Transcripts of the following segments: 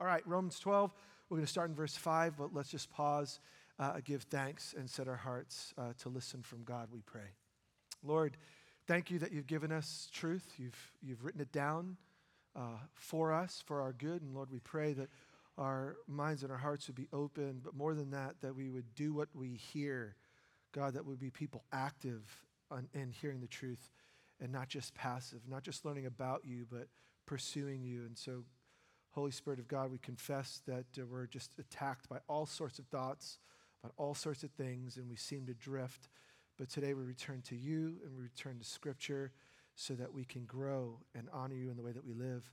All right, Romans 12, we're going to start in verse 5, but let's just pause, uh, give thanks, and set our hearts uh, to listen from God, we pray. Lord, thank you that you've given us truth. You've, you've written it down uh, for us, for our good. And Lord, we pray that our minds and our hearts would be open, but more than that, that we would do what we hear. God, that would be people active on, in hearing the truth and not just passive, not just learning about you, but pursuing you. And so, Holy Spirit of God, we confess that uh, we're just attacked by all sorts of thoughts, about all sorts of things, and we seem to drift. But today we return to you and we return to Scripture so that we can grow and honor you in the way that we live.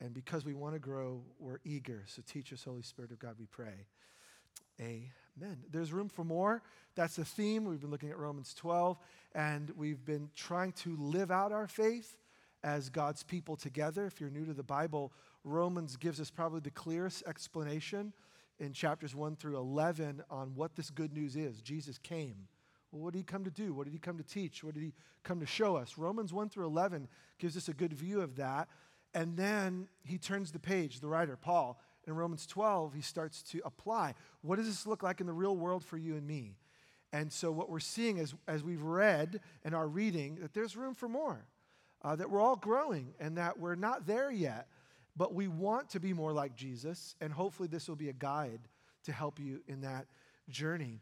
And because we want to grow, we're eager. So teach us, Holy Spirit of God, we pray. Amen. There's room for more. That's the theme. We've been looking at Romans 12, and we've been trying to live out our faith as God's people together. If you're new to the Bible, Romans gives us probably the clearest explanation in chapters 1 through 11 on what this good news is. Jesus came. Well, what did he come to do? What did he come to teach? What did he come to show us? Romans 1 through 11 gives us a good view of that. And then he turns the page, the writer, Paul. In Romans 12, he starts to apply. What does this look like in the real world for you and me? And so, what we're seeing is, as we've read and are reading, that there's room for more, uh, that we're all growing and that we're not there yet, but we want to be more like Jesus. And hopefully, this will be a guide to help you in that journey.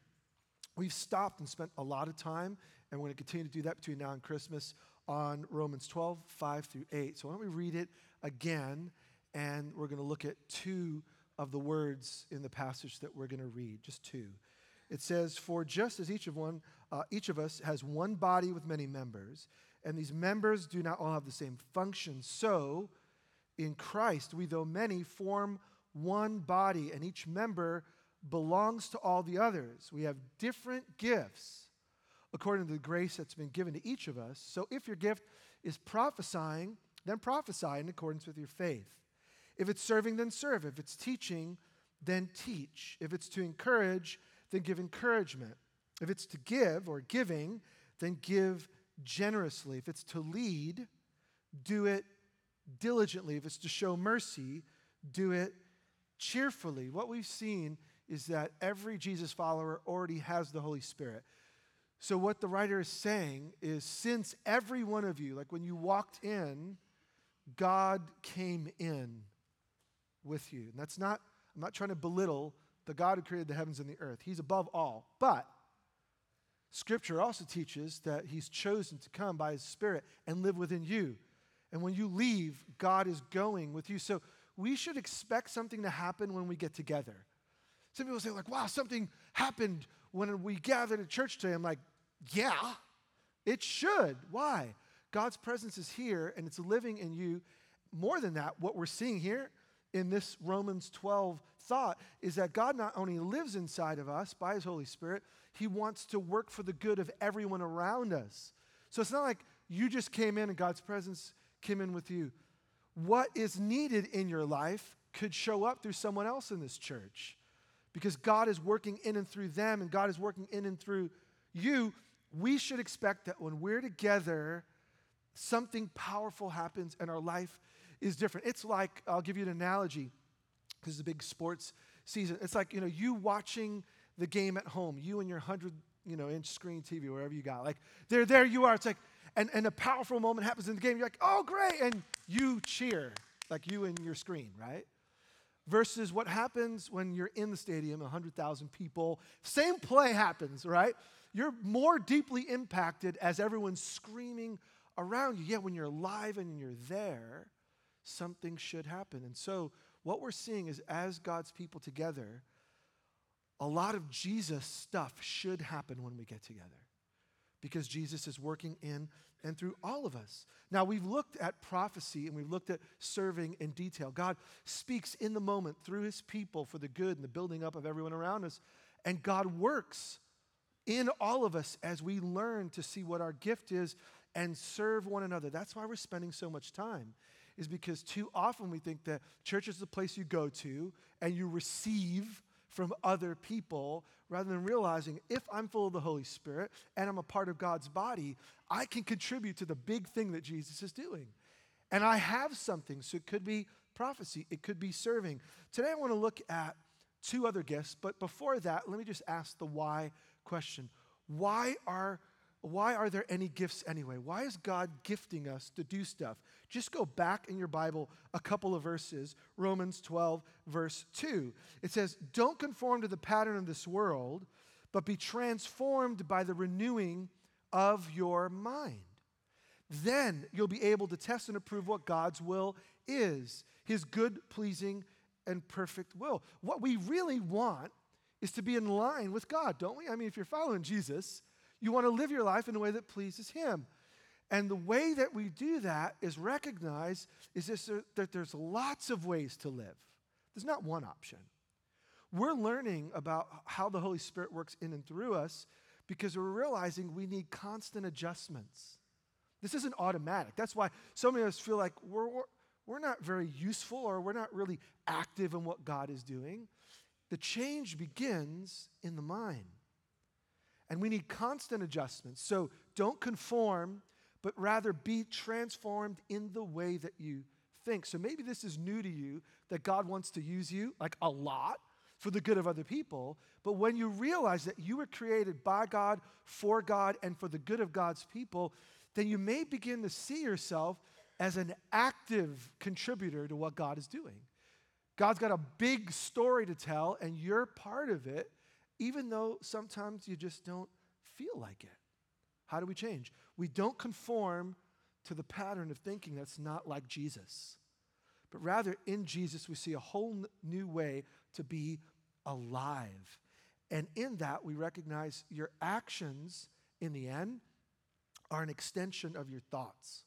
We've stopped and spent a lot of time, and we're going to continue to do that between now and Christmas on Romans 12, 5 through 8. So why don't we read it again, and we're going to look at two of the words in the passage that we're going to read, just two. It says, "For just as each of one, uh, each of us has one body with many members, and these members do not all have the same function, so in Christ we, though many, form one body, and each member belongs to all the others. We have different gifts." according to the grace that's been given to each of us. So if your gift is prophesying, then prophesy in accordance with your faith. If it's serving, then serve. If it's teaching, then teach. If it's to encourage, then give encouragement. If it's to give or giving, then give generously. If it's to lead, do it diligently. If it's to show mercy, do it cheerfully. What we've seen is that every Jesus follower already has the Holy Spirit. So, what the writer is saying is since every one of you, like when you walked in, God came in with you. And that's not, I'm not trying to belittle the God who created the heavens and the earth. He's above all. But Scripture also teaches that He's chosen to come by His Spirit and live within you. And when you leave, God is going with you. So we should expect something to happen when we get together. Some people say, like, wow, something happened when we gathered at church today. I'm like, yeah, it should. Why? God's presence is here and it's living in you. More than that, what we're seeing here in this Romans 12 thought is that God not only lives inside of us by his Holy Spirit, he wants to work for the good of everyone around us. So it's not like you just came in and God's presence came in with you. What is needed in your life could show up through someone else in this church because God is working in and through them and God is working in and through you, we should expect that when we're together, something powerful happens and our life is different. It's like, I'll give you an analogy, because it's a big sports season. It's like, you know, you watching the game at home, you and your 100 you know, inch screen TV, wherever you got. Like, there, there you are. It's like, and, and a powerful moment happens in the game. You're like, oh, great. And you cheer, like you and your screen, right? Versus what happens when you're in the stadium, 100,000 people, same play happens, right? you're more deeply impacted as everyone's screaming around you. Yet when you're alive and you're there, something should happen. And so, what we're seeing is as God's people together, a lot of Jesus stuff should happen when we get together because Jesus is working in and through all of us. Now, we've looked at prophecy and we've looked at serving in detail. God speaks in the moment through his people for the good and the building up of everyone around us. And God works in all of us as we learn to see what our gift is and serve one another. That's why we're spending so much time, is because too often we think that church is the place you go to and you receive from other people rather than realizing if I'm full of the Holy Spirit and I'm a part of God's body, I can contribute to the big thing that Jesus is doing. And I have something, so it could be prophecy, it could be serving. Today I want to look at two other gifts, but before that, let me just ask the why question. Why are why are there any gifts anyway? Why is God gifting us to do stuff? Just go back in your Bible a couple of verses, Romans 12, verse 2. It says, Don't conform to the pattern of this world, but be transformed by the renewing of your mind. Then you'll be able to test and approve what God's will is his good, pleasing, and perfect will. What we really want is to be in line with God, don't we? I mean, if you're following Jesus, you want to live your life in a way that pleases Him. And the way that we do that is recognize is this, uh, that there's lots of ways to live. There's not one option. We're learning about how the Holy Spirit works in and through us because we're realizing we need constant adjustments. This isn't automatic. That's why so many of us feel like we're, we're, we're not very useful or we're not really active in what God is doing. The change begins in the mind. And we need constant adjustments. So don't conform, but rather be transformed in the way that you think. So maybe this is new to you that God wants to use you like a lot for the good of other people. But when you realize that you were created by God, for God, and for the good of God's people, then you may begin to see yourself as an active contributor to what God is doing. God's got a big story to tell, and you're part of it even though sometimes you just don't feel like it. How do we change? We don't conform to the pattern of thinking that's not like Jesus, but rather in Jesus, we see a whole new way to be alive. And in that, we recognize your actions in the end are an extension of your thoughts.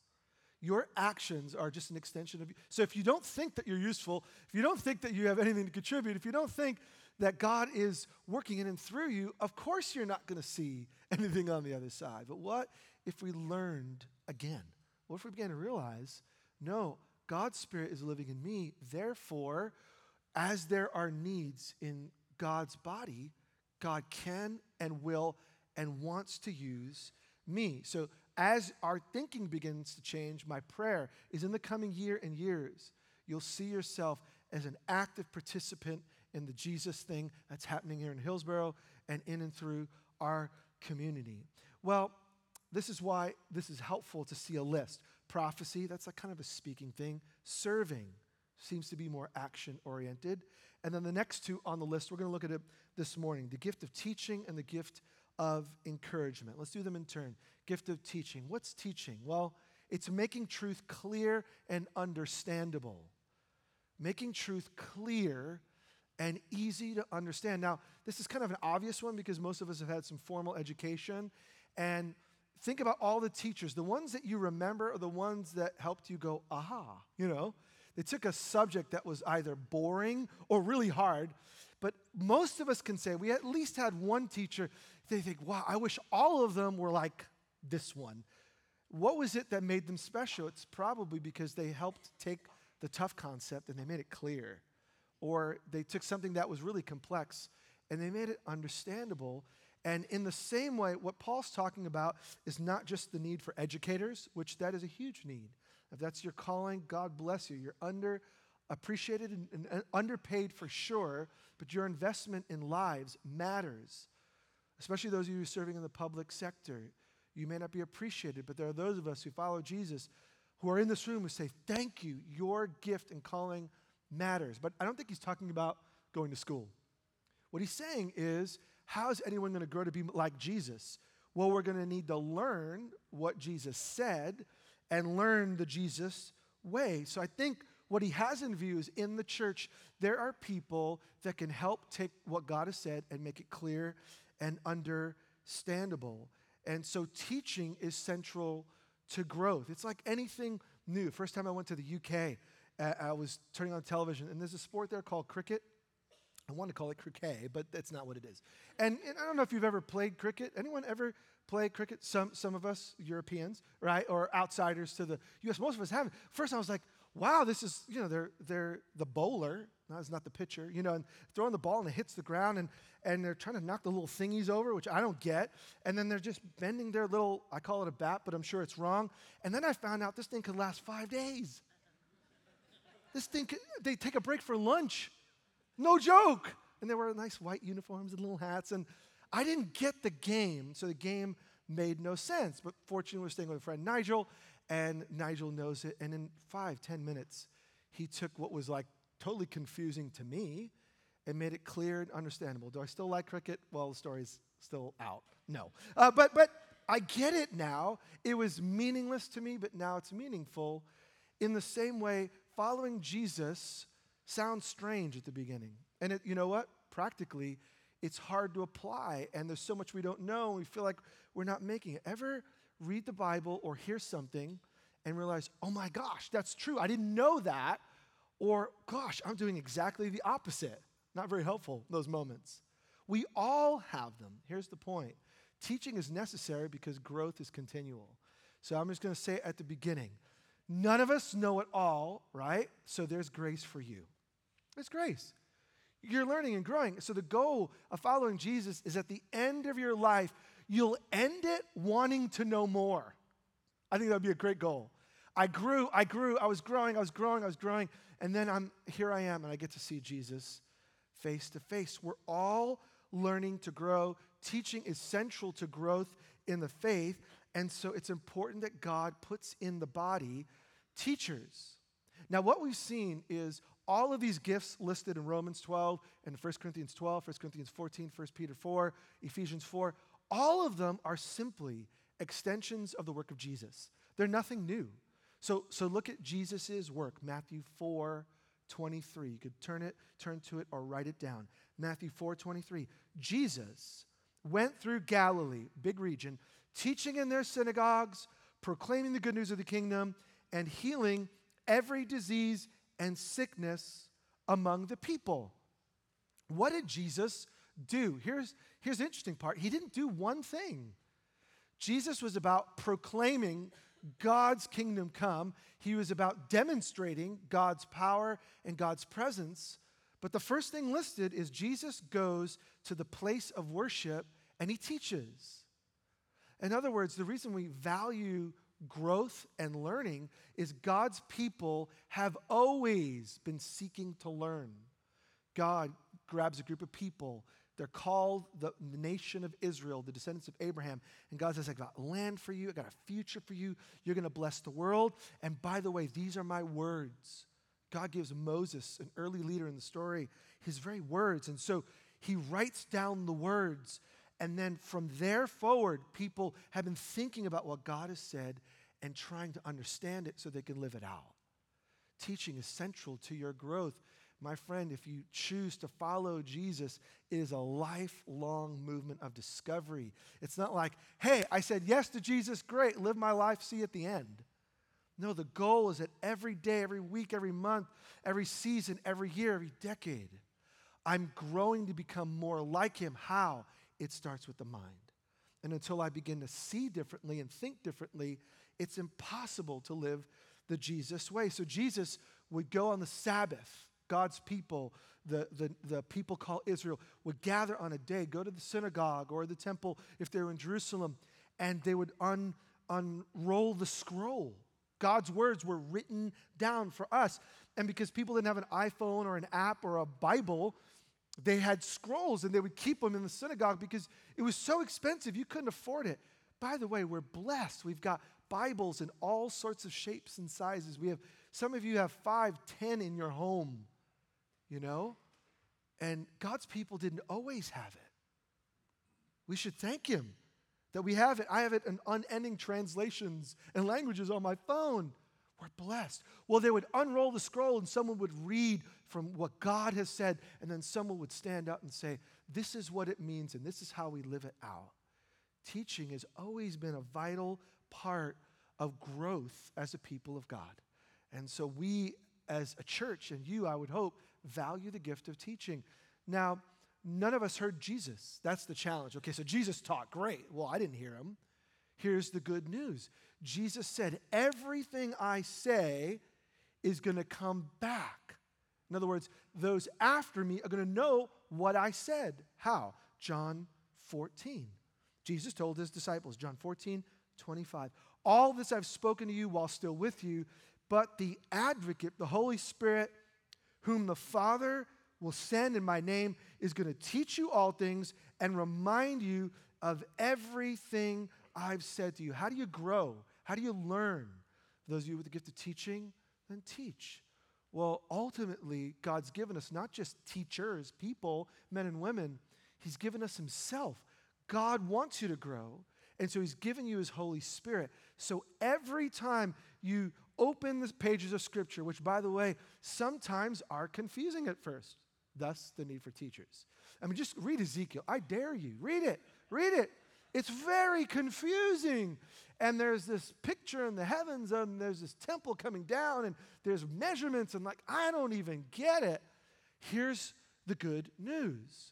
Your actions are just an extension of you. So if you don't think that you're useful, if you don't think that you have anything to contribute, if you don't think that God is working in and through you, of course you're not going to see anything on the other side. But what if we learned again? What if we began to realize, no, God's Spirit is living in me. Therefore, as there are needs in God's body, God can and will and wants to use me. So, as our thinking begins to change, my prayer is in the coming year and years, you'll see yourself as an active participant in the Jesus thing that's happening here in Hillsboro and in and through our community. Well, this is why this is helpful to see a list. Prophecy, that's a kind of a speaking thing. Serving seems to be more action oriented. And then the next two on the list, we're going to look at it this morning the gift of teaching and the gift of encouragement. Let's do them in turn. Gift of teaching. What's teaching? Well, it's making truth clear and understandable. Making truth clear and easy to understand. Now, this is kind of an obvious one because most of us have had some formal education. And think about all the teachers. The ones that you remember are the ones that helped you go, aha, you know? They took a subject that was either boring or really hard. But most of us can say we at least had one teacher, they think, wow, I wish all of them were like this one. What was it that made them special? It's probably because they helped take the tough concept and they made it clear or they took something that was really complex and they made it understandable. And in the same way, what Paul's talking about is not just the need for educators, which that is a huge need. If that's your calling, God bless you. You're under appreciated and, and, underpaid for sure, but your investment in lives matters, especially those of you serving in the public sector. You may not be appreciated, but there are those of us who follow Jesus who are in this room who say, Thank you. Your gift and calling matters. But I don't think he's talking about going to school. What he's saying is, how is anyone going to grow to be like Jesus? Well, we're going to need to learn what Jesus said and learn the Jesus way. So I think what he has in view is in the church, there are people that can help take what God has said and make it clear and understandable. And so teaching is central to growth. It's like anything new. First time I went to the UK, I was turning on television, and there's a sport there called cricket. I want to call it croquet, but that's not what it is. And, and, I don't know if you've ever played cricket. Anyone ever played cricket? Some, some of us, Europeans, right, or outsiders to the U.S. Most of us haven't. First, I was like, wow, this is, you know, they're, they're the bowler. No, it's not the pitcher, you know, and throwing the ball and it hits the ground, and, and they're trying to knock the little thingies over, which I don't get. And then they're just bending their little, I call it a bat, but I'm sure it's wrong. And then I found out this thing could last five days. This thing, they take a break for lunch. No joke. And they wear nice white uniforms and little hats. And I didn't get the game, so the game made no sense. But fortunately, we're staying with a friend Nigel, and Nigel knows it. And in five, ten minutes, he took what was like totally confusing to me and made it clear and understandable. Do I still like cricket? Well, the story's still out. No. Uh, but, but I get it now. It was meaningless to me, but now it's meaningful. In the same way, following Jesus sounds strange at the beginning. And it, you know what? Practically, it's hard to apply, and there's so much we don't know, and we feel like we're not making it. Ever read the Bible or hear something and realize, oh my gosh, that's true. I didn't know that. Or, gosh, I'm doing exactly the opposite. Not very helpful, those moments. We all have them. Here's the point teaching is necessary because growth is continual. So I'm just going to say at the beginning none of us know it all, right? So there's grace for you. There's grace. You're learning and growing. So the goal of following Jesus is at the end of your life, you'll end it wanting to know more. I think that would be a great goal. I grew, I grew, I was growing, I was growing, I was growing, and then I'm here I am and I get to see Jesus face to face. We're all learning to grow. Teaching is central to growth in the faith, and so it's important that God puts in the body teachers. Now, what we've seen is all of these gifts listed in Romans 12 and 1 Corinthians 12, 1 Corinthians 14, 1 Peter 4, Ephesians 4, all of them are simply extensions of the work of Jesus. They're nothing new. So, so look at Jesus' work, Matthew 4, 23. You could turn it, turn to it, or write it down. Matthew 4, 23. Jesus went through Galilee, big region, teaching in their synagogues, proclaiming the good news of the kingdom, and healing every disease and sickness among the people. What did Jesus do? Here's, here's the interesting part He didn't do one thing. Jesus was about proclaiming God's kingdom come, he was about demonstrating God's power and God's presence. But the first thing listed is Jesus goes to the place of worship and he teaches. In other words, the reason we value growth and learning is God's people have always been seeking to learn. God grabs a group of people. They're called the, nation of Israel, the descendants of Abraham. And God says, I got land for you, I got a future for you. You're going to bless the world. And by the way, these are my words. God gives Moses, an early leader in the story, his very words. And so he writes down the words and then from there forward, people have been thinking about what God has said and trying to understand it so they can live it out. Teaching is central to your growth. My friend, if you choose to follow Jesus, it is a lifelong movement of discovery. It's not like, hey, I said yes to Jesus, great, live my life, see at the end. No, the goal is that every day, every week, every month, every season, every year, every decade, I'm growing to become more like Him. How? It starts with the mind. And until I begin to see differently and think differently, it's impossible to live the Jesus way. So Jesus would go on the Sabbath. God's people, the, the, the people called Israel, would gather on a day, go to the synagogue or the temple if they were in Jerusalem, and they would un, unroll the scroll. God's words were written down for us. And because people didn't have an iPhone or an app or a Bible, they had scrolls and they would keep them in the synagogue because it was so expensive, you couldn't afford it. By the way, we're blessed. We've got Bibles in all sorts of shapes and sizes. We have some of you have five, ten in your home, you know? And God's people didn't always have it. We should thank Him that we have it. I have it in unending translations and languages on my phone. We're blessed. Well, they would unroll the scroll and someone would read from what God has said, and then someone would stand up and say, This is what it means, and this is how we live it out. Teaching has always been a vital part of growth as a people of God. And so we, as a church, and you, I would hope, value the gift of teaching. Now, none of us heard Jesus. That's the challenge. Okay, so Jesus taught. Great. Well, I didn't hear him. Here's the good news Jesus said, Everything I say is going to come back. In other words, those after me are going to know what I said. How? John 14. Jesus told his disciples, John 14, 25, All this I've spoken to you while still with you, but the advocate, the Holy Spirit, whom the Father will send in my name, is going to teach you all things and remind you of everything I've said to you. How do you grow? How do you learn? For those of you with the gift of teaching, then teach. Well, ultimately, God's given us not just teachers, people, men and women, He's given us Himself. God wants you to grow, and so He's given you His Holy Spirit. So every time you open the pages of Scripture, which, by the way, sometimes are confusing at first, thus the need for teachers. I mean, just read Ezekiel. I dare you. Read it. Read it. It's very confusing. And there's this picture in the heavens, and there's this temple coming down, and there's measurements, and like, I don't even get it. Here's the good news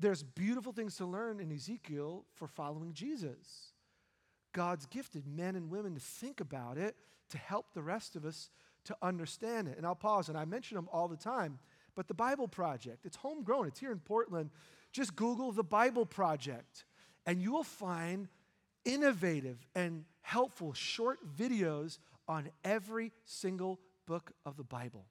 there's beautiful things to learn in Ezekiel for following Jesus. God's gifted men and women to think about it, to help the rest of us to understand it. And I'll pause, and I mention them all the time, but the Bible Project, it's homegrown, it's here in Portland. Just Google the Bible Project, and you will find innovative and helpful short videos on every single book of the Bible.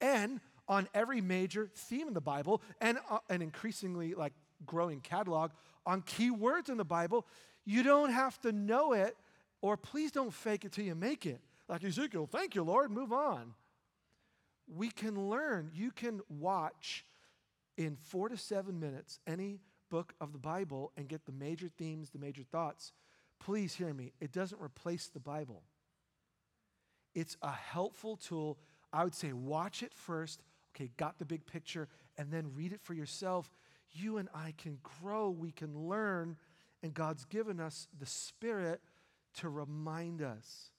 And on every major theme in the Bible and uh, an increasingly like growing catalog on key words in the Bible. You don't have to know it, or please don't fake it till you make it. Like Ezekiel, thank you, Lord, move on. We can learn. You can watch in four to seven minutes any book of the Bible and get the major themes, the major thoughts. Please hear me. It doesn't replace the Bible. It's a helpful tool. I would say watch it first, okay, got the big picture, and then read it for yourself. You and I can grow, we can learn, and God's given us the Spirit to remind us.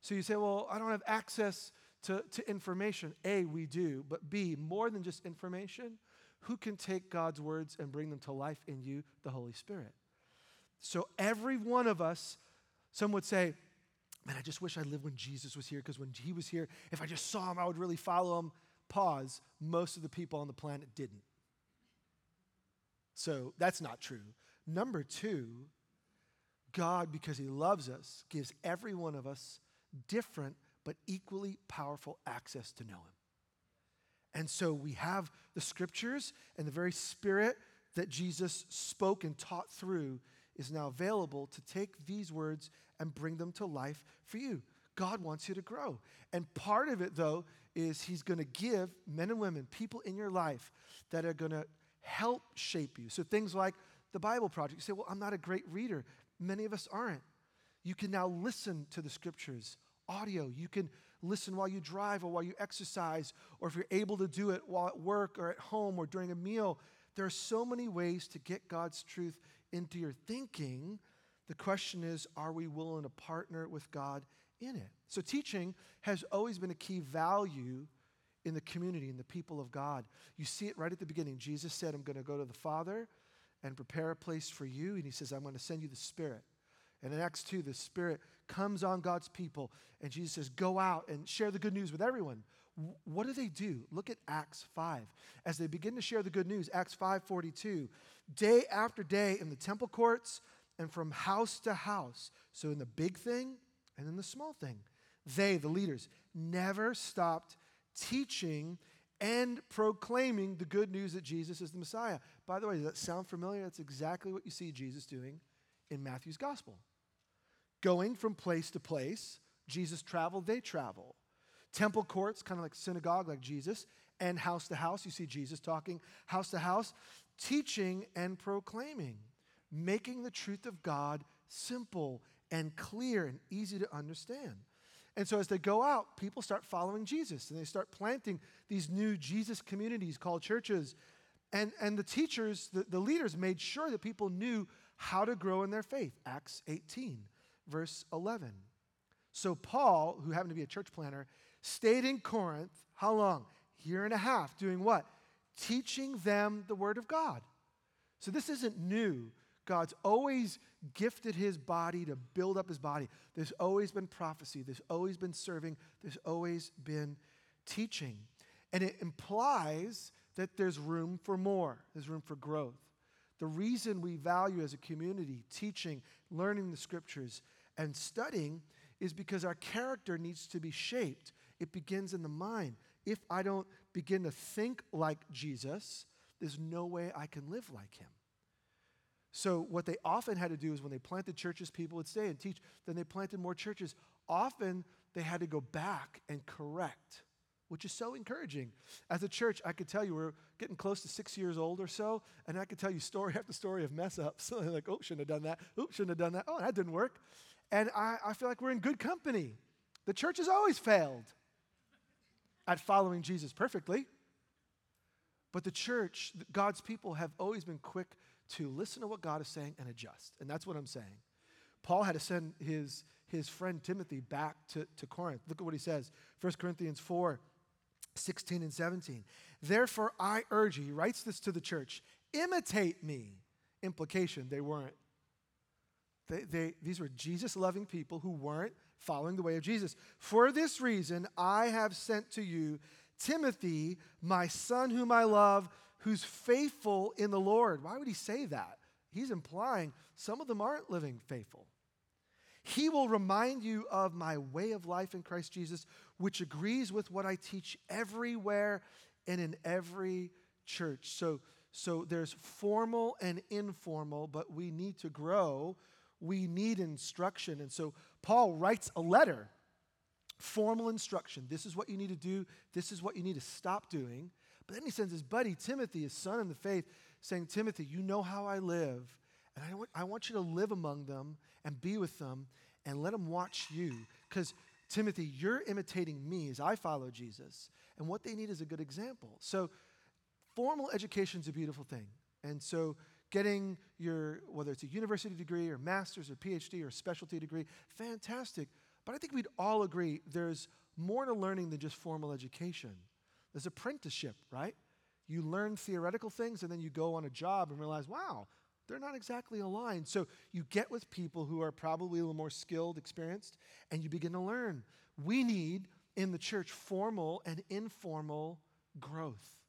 So you say, well, I don't have access to, to information. A, we do, but B, more than just information, who can take God's words and bring them to life in you? The Holy Spirit. So every one of us, some would say, man, I just wish I lived when Jesus was here because when he was here, if I just saw him, I would really follow him pause, most of the people on the planet didn't. So that's not true. Number two, God, because He loves us, gives every one of us different but equally powerful access to know Him. And so we have the scriptures and the very spirit that Jesus spoke and taught through is now available to take these words and bring them to life for you. God wants you to grow. And part of it, though, is He's going to give men and women, people in your life that are going to help shape you. So things like the Bible Project. You say, well, I'm not a great reader. Many of us aren't. You can now listen to the scriptures, audio. You can listen while you drive or while you exercise, or if you're able to do it while at work or at home or during a meal. There are so many ways to get God's truth into your thinking. The question is, are we willing to partner with God in it. So, teaching has always been a key value in the community, in the people of God. You see it right at the beginning. Jesus said, I'm going to go to the Father and prepare a place for you. And he says, I'm going to send you the Spirit. And in Acts 2, the Spirit comes on God's people, and Jesus says, Go out and share the good news with everyone. What do they do? Look at Acts 5. As they begin to share the good news, Acts 5:42, day after day in the temple courts and from house to house. So in the big thing and in the small thing. They, the leaders, never stopped teaching and proclaiming the good news that Jesus is the Messiah. By the way, does that sound familiar? That's exactly what you see Jesus doing in Matthew's gospel. Going from place to place, Jesus traveled, they travel. Temple courts, kind of like synagogue, like Jesus, and house to house, you see Jesus talking house to house, teaching and proclaiming, making the truth of God simple and clear and easy to understand. And so as they go out, people start following Jesus and they start planting these new Jesus communities called churches. And, and the teachers, the, the leaders, made sure that people knew how to grow in their faith. Acts 18, verse 11. So Paul, who happened to be a church planter, stayed in Corinth, how long? Year and a half, doing what? Teaching them the word of God. So this isn't new. God's always gifted his body to build up his body. There's always been prophecy, there's always been serving, there's always been teaching. And it implies that there's room for more, there's room for growth. The reason we value as a community teaching, learning the scriptures, and studying is because our character needs to be shaped. It begins in the mind. If I don't begin to think like Jesus, there's no way I can live like him. So, what they often had to do is when they planted churches, people would stay and teach. Then they planted more churches. Often they had to go back and correct, which is so encouraging. As a church, I could tell you we're getting close to six years old or so, and I could tell you story after story of mess ups. Like, oh, shouldn't have done that. Oops, shouldn't have done that. Oh, that didn't work. And I, I feel like we're in good company. The church has always failed at following Jesus perfectly. But the church, God's people, have always been quick to listen to what God is saying and adjust. And that's what I'm saying. Paul had to send his, his friend Timothy back to, to Corinth. Look at what he says 1 Corinthians 4 16 and 17. Therefore, I urge you, he writes this to the church, imitate me. Implication, they weren't. They, they, these were Jesus loving people who weren't following the way of Jesus. For this reason, I have sent to you Timothy, my son, whom I love who's faithful in the Lord. Why would he say that? He's implying some of them aren't living faithful. He will remind you of my way of life in Christ Jesus, which agrees with what I teach everywhere and in every church. So, so there's formal and informal, but we need to grow. We need instruction. And so Paul writes a letter, formal instruction. This is what you need to do, this is what you need to stop doing. But then he sends his buddy Timothy, his son in the faith, saying, Timothy, you know how I live, and I want, I want you to live among them and be with them and let them watch you. Because, Timothy, you're imitating me as I follow Jesus, and what they need is a good example. So, formal education is a beautiful thing. And so, getting your, whether it's a university degree or master's or PhD or specialty degree, fantastic. But I think we'd all agree there's more to learning than just formal education. There's apprenticeship, right? You learn theoretical things and then you go on a job and realize, wow, they're not exactly aligned. So you get with people who are probably a little more skilled, experienced, and you begin to learn. We need in the church formal and informal growth.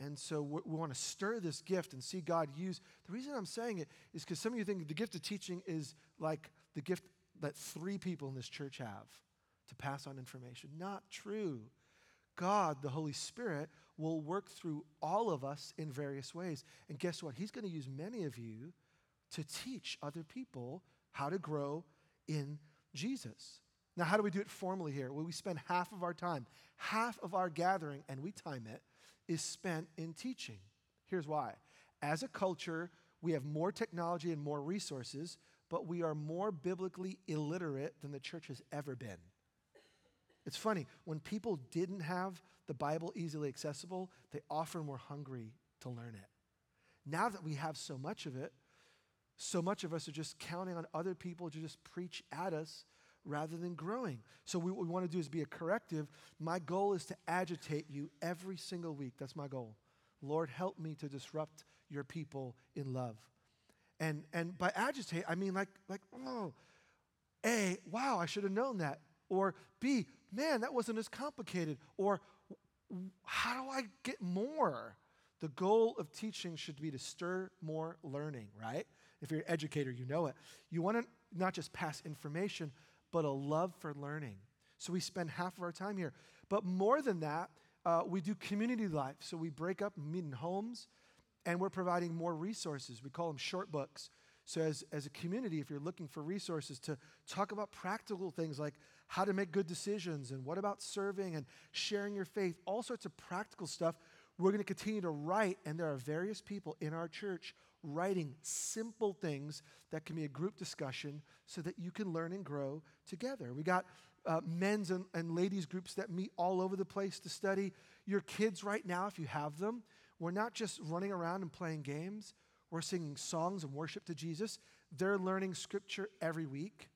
And so we, want to stir this gift and see God use. The reason I'm saying it is because some of you think the gift of teaching is like the gift that three people in this church have to pass on information. Not true. God, the Holy Spirit, will work through all of us in various ways. And guess what? He's going to use many of you to teach other people how to grow in Jesus. Now, how do we do it formally here? Well, we spend half of our time, half of our gathering, and we time it, is spent in teaching. Here's why. As a culture, we have more technology and more resources, but we are more biblically illiterate than the church has ever been. It's funny, when people didn't have the Bible easily accessible, they often were hungry to learn it. Now that we have so much of it, so much of us are just counting on other people to just preach at us rather than growing. So, we, what we want to do is be a corrective. My goal is to agitate you every single week. That's my goal. Lord, help me to disrupt your people in love. And, and by agitate, I mean like, like, oh, A, wow, I should have known that. Or B, man, that wasn't as complicated. Or how do I get more? The goal of teaching should be to stir more learning, right? If you're an educator, you know it. You want to not just pass information, but a love for learning. So we spend half of our time here. But more than that, uh, we do community life. So we break up and meet in homes, and we're providing more resources. We call them short books. So, as, as a community, if you're looking for resources to talk about practical things like how to make good decisions and what about serving and sharing your faith, all sorts of practical stuff, we're going to continue to write. And there are various people in our church writing simple things that can be a group discussion so that you can learn and grow together. We got uh, men's and, and ladies groups that meet all over the place to study. Your kids, right now, if you have them, we're not just running around and playing games we're singing songs and worship to Jesus. They're learning scripture every week.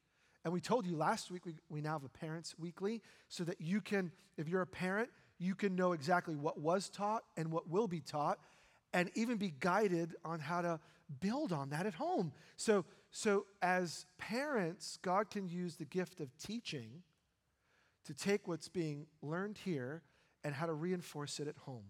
And we told you last week, we, we now have a Parents Weekly so that you can, if you're a parent, you can know exactly what was taught and what will be taught and even be guided on how to build on that at home. So, so as parents, God can use the gift of teaching to take what's being learned here and how to reinforce it at home.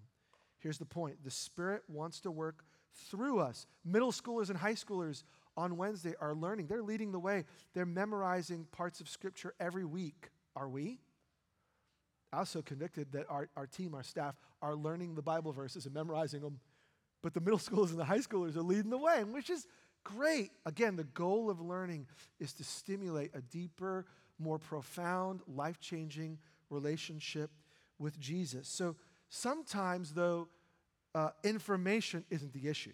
Here's the point the Spirit wants to work through us. Middle schoolers and high schoolers on Wednesday are learning. They're leading the way. They're memorizing parts of Scripture every week. Are we? I was so convicted that our, our team, our staff, are learning the Bible verses and memorizing them. But the middle schoolers and the high schoolers are leading the way, which is great. Again, the goal of learning is to stimulate a deeper, more profound, life changing relationship with Jesus. So sometimes, though, uh, information isn't the issue.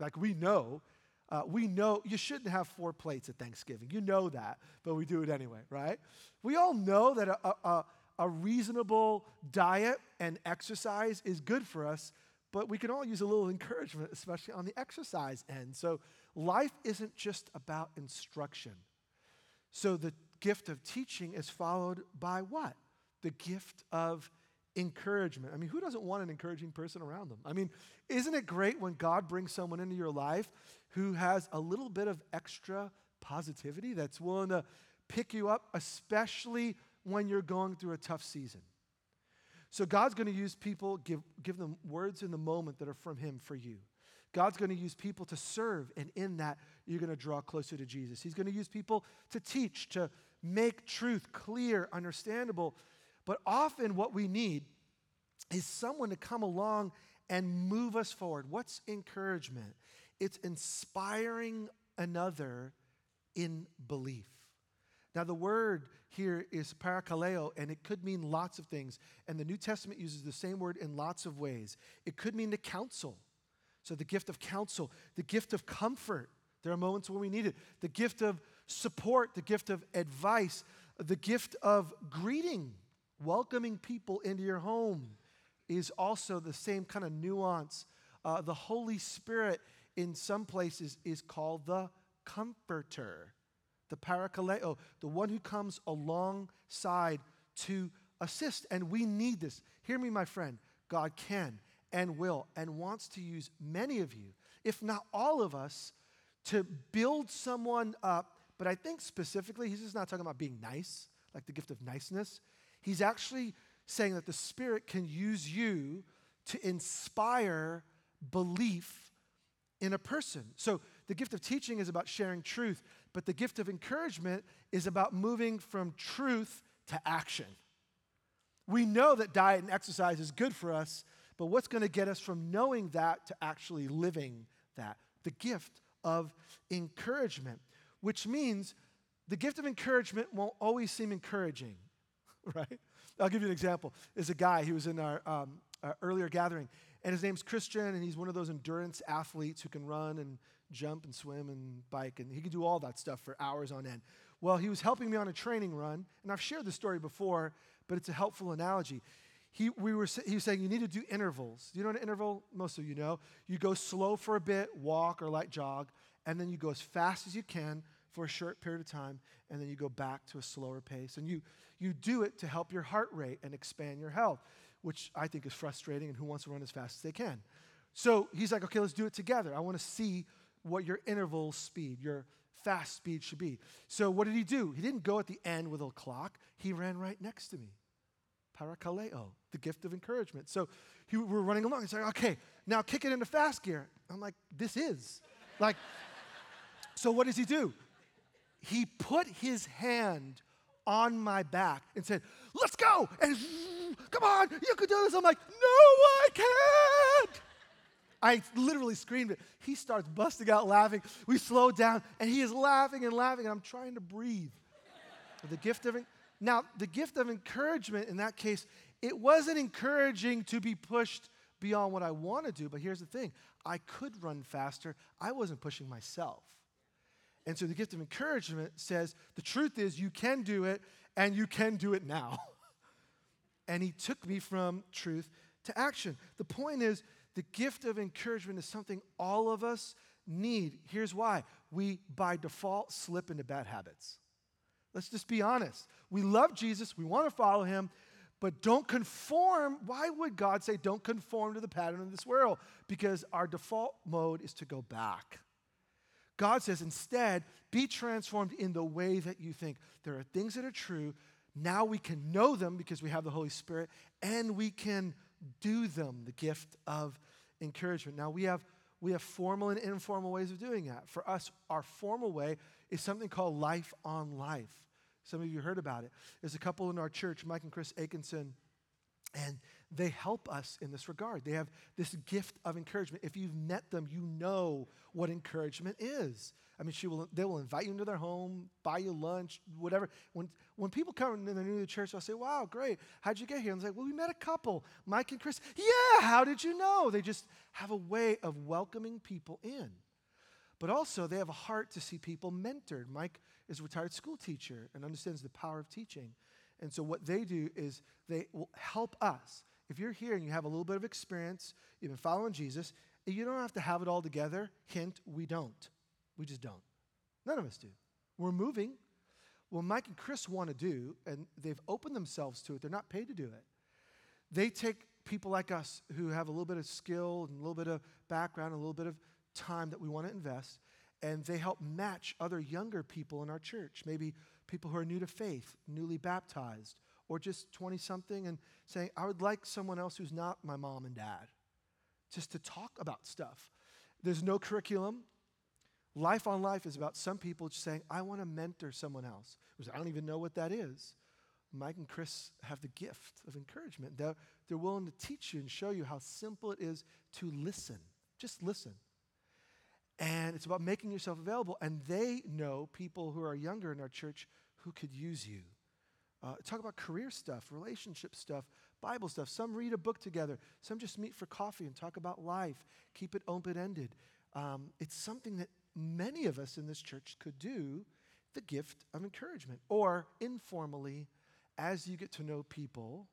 Like we know, uh, we know you shouldn't have four plates at Thanksgiving. You know that, but we do it anyway, right? We all know that a, a, a reasonable diet and exercise is good for us, but we can all use a little encouragement, especially on the exercise end. So life isn't just about instruction. So the gift of teaching is followed by what? The gift of encouragement. I mean, who doesn't want an encouraging person around them? I mean, isn't it great when God brings someone into your life who has a little bit of extra positivity that's willing to pick you up, especially when you're going through a tough season? So, God's going to use people, give, give them words in the moment that are from Him for you. God's going to use people to serve, and in that, you're going to draw closer to Jesus. He's going to use people to teach, to make truth clear, understandable. But often, what we need is someone to come along and move us forward. What's encouragement? It's inspiring another in belief. Now, the word here is parakaleo, and it could mean lots of things. And the New Testament uses the same word in lots of ways. It could mean the counsel. So, the gift of counsel, the gift of comfort. There are moments when we need it. The gift of support, the gift of advice, the gift of greeting, welcoming people into your home is also the same kind of nuance. Uh, the Holy Spirit, in some places, is called the comforter, the parakaleo, the one who comes alongside to assist. And we need this. Hear me, my friend. God can and will and wants to use many of you, if not all of us, to build someone up. But I think specifically, he's just not talking about being nice, like the gift of niceness. He's actually saying that the Spirit can use you to inspire belief in a person. So the gift of teaching is about sharing truth, but the gift of encouragement is about moving from truth to action. We know that diet and exercise is good for us, but what's going to get us from knowing that to actually living that? The gift of encouragement, which means the gift of encouragement won't always seem encouraging, right? I'll give you an example. There's a guy, he was in our, um, our earlier gathering, and his name's Christian, and he's one of those endurance athletes who can run and jump and swim and bike, and he could do all that stuff for hours on end. Well, he was helping me on a training run, and I've shared this story before, but it's a helpful analogy he, we were, he was saying you need to do intervals. Do you know an interval? Most of you know. You go slow for a bit, walk or light jog, and then you go as fast as you can for a short period of time, and then you go back to a slower pace. And you, you do it to help your heart rate and expand your health, which I think is frustrating, and who wants to run as fast as they can? So he's like, okay, let's do it together. I want to see what your interval speed, your fast speed should be. So what did he do? He didn't go at the end with a clock, he ran right next to me parakaleo, the gift of encouragement. So he, we're running along. He's like, okay, now kick it into fast gear. I'm like, this is. Like, so what does he do? He put his hand on my back and said, let's go. And come on, you can do this. I'm like, no, I can't. I literally screamed it. He starts busting out laughing. We slow down, and he is laughing and laughing, and I'm trying to breathe. The gift of now, the gift of encouragement in that case, it wasn't encouraging to be pushed beyond what I want to do, but here's the thing I could run faster, I wasn't pushing myself. And so the gift of encouragement says the truth is you can do it and you can do it now. and he took me from truth to action. The point is, the gift of encouragement is something all of us need. Here's why we, by default, slip into bad habits. Let's just be honest. We love Jesus, we want to follow him, but don't conform. Why would God say don't conform to the pattern of this world? Because our default mode is to go back. God says instead, be transformed in the way that you think. There are things that are true. Now we can know them because we have the Holy Spirit, and we can do them, the gift of encouragement. Now we have we have formal and informal ways of doing that. For us, our formal way is something called Life on Life. Some of you heard about it. There's a couple in our church, Mike and Chris Aikenson, and they help us in this regard. They have this gift of encouragement. If you've met them, you know what encouragement is. I mean, she will, they will invite you into their home, buy you lunch, whatever. When, when people come and they're new to the church, I'll say, Wow, great. How'd you get here? And they're like, Well, we met a couple, Mike and Chris. Yeah, how did you know? They just have a way of welcoming people in. But also, they have a heart to see people mentored. Mike is a retired school teacher and understands the power of teaching. And so, what they do is they will help us. If you're here and you have a little bit of experience, you've been following Jesus, you don't have to have it all together. Hint, we don't. We just don't. None of us do. We're moving. What Mike and Chris want to do, and they've opened themselves to it, they're not paid to do it. They take people like us who have a little bit of skill and a little bit of background, a little bit of time that we want to invest, and they help match other younger people in our church, maybe people who are new to faith, newly baptized, or just 20 something, and saying, I would like someone else who's not my mom and dad, just to talk about stuff. There's no curriculum. Life on Life is about some people just saying, I want to mentor someone else. I don't even know what that is. Mike and Chris have the gift of encouragement. They're, they're willing to teach you and show you how simple it is to listen. Just listen. And it's about making yourself available. And they know people who are younger in our church who could use you. Uh, talk about career stuff, relationship stuff, Bible stuff. Some read a book together. Some just meet for coffee and talk about life. Keep it open ended. Um, it's something that many of us in this church could do the gift of encouragement. Or informally, as you get to know people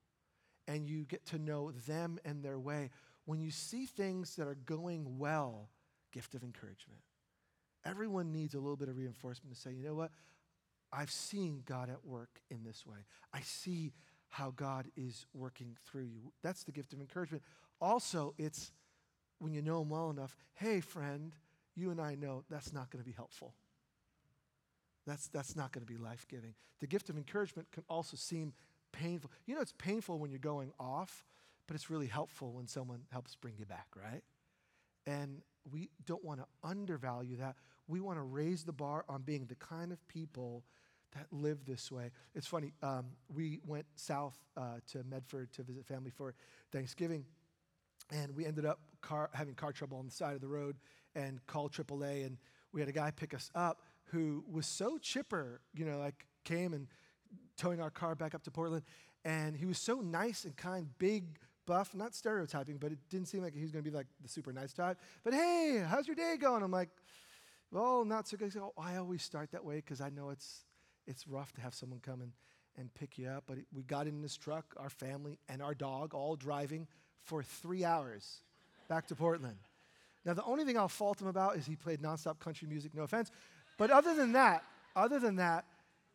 and you get to know them and their way, when you see things that are going well, gift of encouragement. Everyone needs a little bit of reinforcement to say, you know what? I've seen God at work in this way. I see how God is working through you. That's the gift of encouragement. Also, it's when you know Him well enough, hey, friend, you and I know that's not going to be helpful. That's, that's not going to be life giving. The gift of encouragement can also seem painful. You know, it's painful when you're going off, but it's really helpful when someone helps bring you back, right? And we don't want to undervalue that. We want to raise the bar on being the kind of people that live this way. It's funny, um, we went south uh, to Medford to visit family for Thanksgiving, and we ended up car, having car trouble on the side of the road and called AAA, and we had a guy pick us up who was so chipper, you know, like came and towing our car back up to Portland, and he was so nice and kind, big, buff, not stereotyping, but it didn't seem like he was going to be like the super nice type. But hey, how's your day going? I'm like, well, not so good. Oh, I always start that way because I know it's it's rough to have someone come and, and pick you up. But we got in this truck, our family and our dog, all driving for three hours back to Portland. Now, the only thing I'll fault him about is he played nonstop country music, no offense. But other than that, other than that,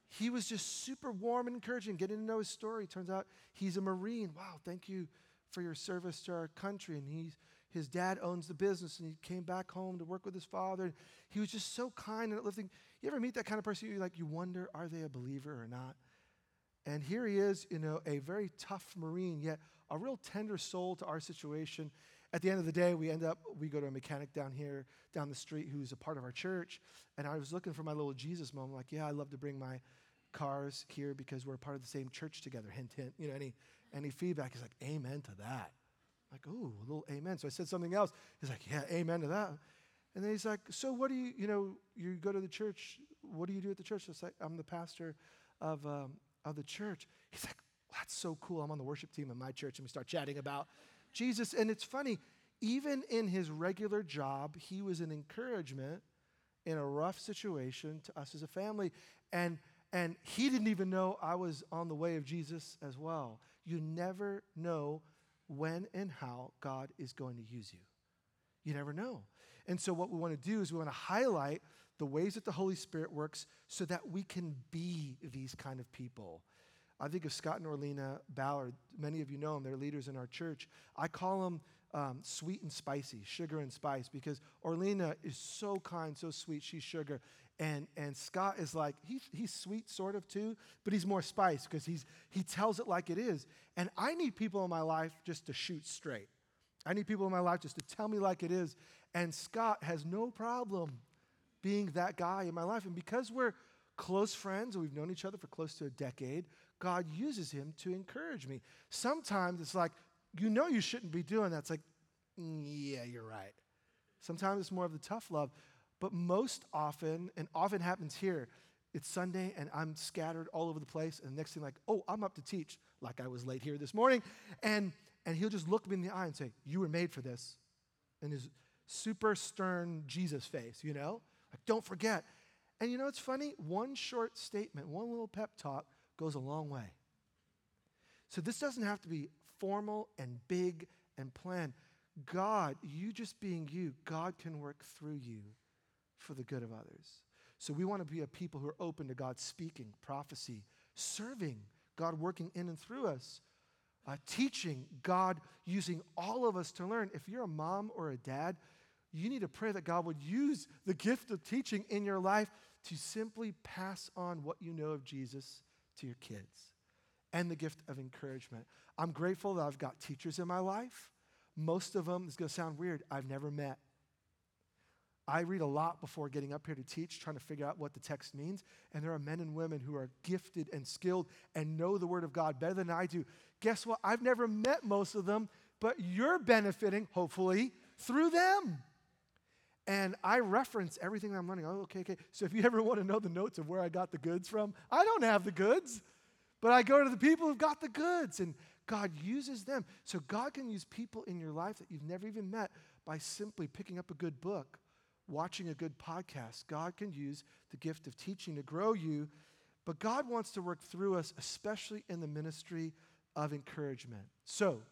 he was just super warm and encouraging, getting to know his story. Turns out he's a Marine. Wow, thank you for your service to our country. And he's, his dad owns the business, and he came back home to work with his father. He was just so kind and uplifting. You ever meet that kind of person? You like you wonder, are they a believer or not? And here he is, you know, a very tough Marine, yet a real tender soul to our situation. At the end of the day, we end up, we go to a mechanic down here, down the street, who's a part of our church. And I was looking for my little Jesus moment, like, yeah, I love to bring my cars here because we're part of the same church together. Hint, hint. You know, any any feedback? He's like, Amen to that. Like, ooh, a little amen. So I said something else. He's like, Yeah, amen to that. And then he's like, So what do you, you know, you go to the church. What do you do at the church? Like, I'm the pastor of, um, of the church. He's like, That's so cool. I'm on the worship team in my church. And we start chatting about Jesus. And it's funny, even in his regular job, he was an encouragement in a rough situation to us as a family. And and he didn't even know I was on the way of Jesus as well. You never know when and how God is going to use you. You never know. And so, what we want to do is we want to highlight the ways that the Holy Spirit works so that we can be these kind of people. I think of Scott and Orlena Ballard. Many of you know them, they're leaders in our church. I call them um, sweet and spicy, sugar and spice, because Orlena is so kind, so sweet, she's sugar. And, and Scott is like, he, he's sweet sort of too, but he's more spice because he's, he tells it like it is. And I need people in my life just to shoot straight. I need people in my life just to tell me like it is. And Scott has no problem being that guy in my life. And because we're close friends and we've known each other for close to a decade, God uses him to encourage me. Sometimes it's like, you know, you shouldn't be doing that. It's like, mm, yeah, you're right. Sometimes it's more of the tough love. But most often, and often happens here, it's Sunday and I'm scattered all over the place. And the next thing, like, oh, I'm up to teach, like I was late here this morning. And, and he'll just look me in the eye and say, You were made for this. And his super stern Jesus face, you know? Like, don't forget. And you know what's funny? One short statement, one little pep talk goes a long way. So this doesn't have to be formal and big and planned. God, you just being you, God can work through you for the good of others. So we want to be a people who are open to God speaking, prophecy, serving, God working in and through us, uh, teaching, God using all of us to learn. If you're a mom or a dad, you need to pray that God would use the gift of teaching in your life to simply pass on what you know of Jesus to your kids and the gift of encouragement. I'm grateful that I've got teachers in my life. Most of them, it's going to sound weird, I've never met. I read a lot before getting up here to teach, trying to figure out what the text means. And there are men and women who are gifted and skilled and know the Word of God better than I do. Guess what? I've never met most of them, but you're benefiting, hopefully, through them. And I reference everything I'm learning. Oh, okay, okay. So if you ever want to know the notes of where I got the goods from, I don't have the goods, but I go to the people who've got the goods. And God uses them. So God can use people in your life that you've never even met by simply picking up a good book watching a good podcast. God can use the gift of teaching to grow you, but God wants to work through us, especially in the ministry of encouragement. So,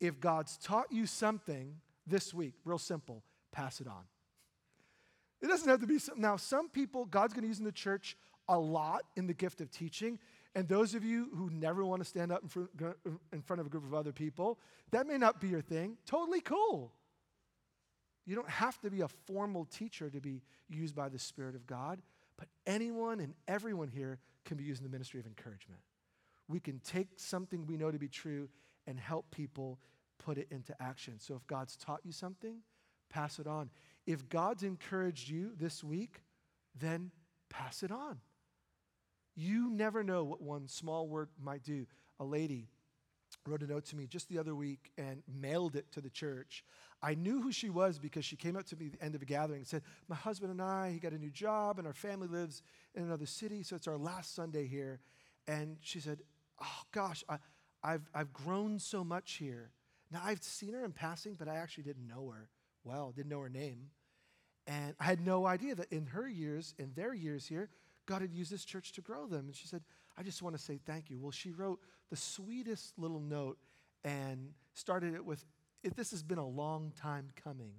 if God's taught you something this week, real simple, pass it on. It doesn't have to be some, now some people God's going to use in the church a lot in the gift of teaching. And those of you who never want to stand up in front of a group of other people, that may not be your thing. Totally cool. You don't have to be a formal teacher to be used by the Spirit of God, but anyone and everyone here can be used in the ministry of encouragement. We can take something we know to be true and help people put it into action. So if God's taught you something, pass it on. If God's encouraged you this week, then pass it on. You never know what one small word might do. A lady wrote a note to me just the other week and mailed it to the church. I knew who she was because she came up to me at the end of a gathering and said, My husband and I, he got a new job, and our family lives in another city, so it's our last Sunday here. And she said, Oh gosh, I, I've, I've grown so much here. Now, I've seen her in passing, but I actually didn't know her well, didn't know her name. And I had no idea that in her years, in their years here, God had used this church to grow them. And she said, I just want to say thank you. Well, she wrote the sweetest little note and started it with, This has been a long time coming.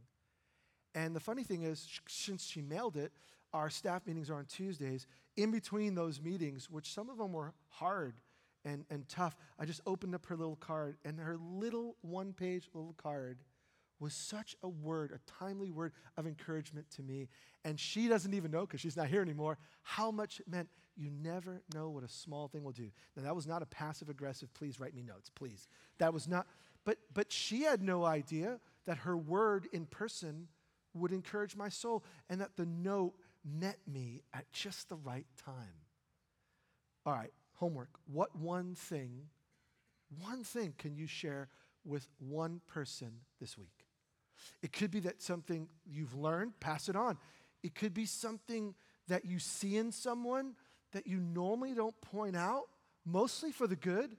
And the funny thing is, since she mailed it, our staff meetings are on Tuesdays. In between those meetings, which some of them were hard and, and tough, I just opened up her little card, and her little one page little card was such a word, a timely word of encouragement to me. And she doesn't even know, because she's not here anymore, how much it meant. You never know what a small thing will do. Now, that was not a passive aggressive, please write me notes, please. That was not, but, but she had no idea that her word in person would encourage my soul and that the note met me at just the right time. All right, homework. What one thing, one thing can you share with one person this week? It could be that something you've learned, pass it on. It could be something that you see in someone that you normally don't point out, mostly for the good.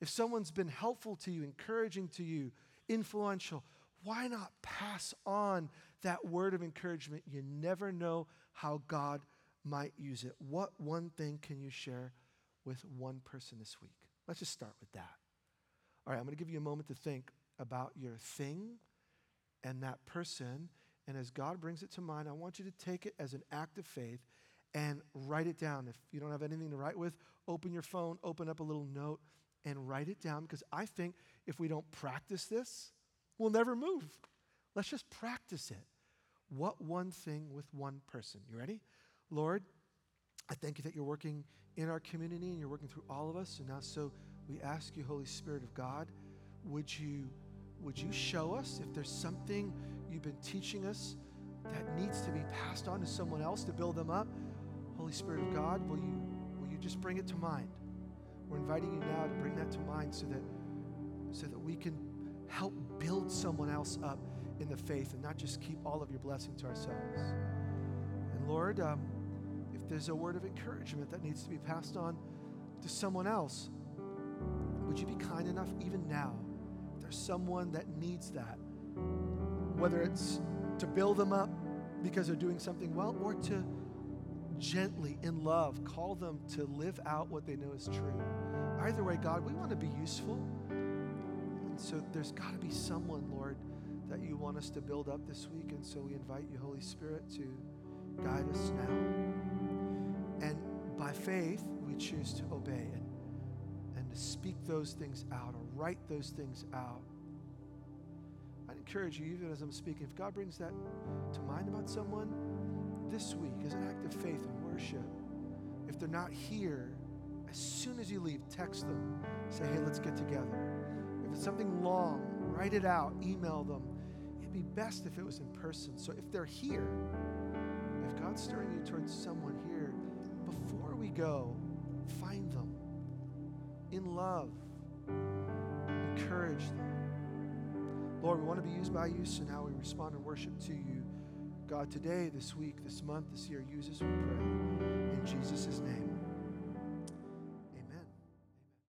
If someone's been helpful to you, encouraging to you, influential, why not pass on that word of encouragement? You never know how God might use it. What one thing can you share with one person this week? Let's just start with that. All right, I'm going to give you a moment to think about your thing and that person. And as God brings it to mind, I want you to take it as an act of faith and write it down. If you don't have anything to write with, open your phone, open up a little note, and write it down because I think if we don't practice this, we'll never move. Let's just practice it. What one thing with one person? You ready? Lord, I thank you that you're working in our community and you're working through all of us. And now, so we ask you, Holy Spirit of God, would you would you show us if there's something you've been teaching us that needs to be passed on to someone else to build them up? Holy Spirit of God, will you, will you just bring it to mind? We're inviting you now to bring that to mind so that, so that we can help build someone else up in the faith and not just keep all of your blessing to ourselves. And Lord, um, if there's a word of encouragement that needs to be passed on to someone else, would you be kind enough even now? If there's someone that needs that, whether it's to build them up because they're doing something well or to gently, in love, call them to live out what they know is true. Either way, God, we want to be useful. And so there's got to be someone, Lord, that you want us to build up this week. And so we invite you, Holy Spirit, to guide us now. And by faith, we choose to obey and, and to speak those things out or write those things out. I'd encourage you, even as I'm speaking, if God brings that to mind about someone this week as an act of faith and worship, if they're not here, as soon as you leave, text them. Say, hey, let's get together. If it's something long, write it out, email them. It'd be best if it was in person. So if they're here, if God's stirring you towards someone here, before we go, find them in love, encourage them. Lord, we want to be used by you, so now we respond in worship to you. God, today, this week, this month, this year, use us, we pray. In Jesus' name.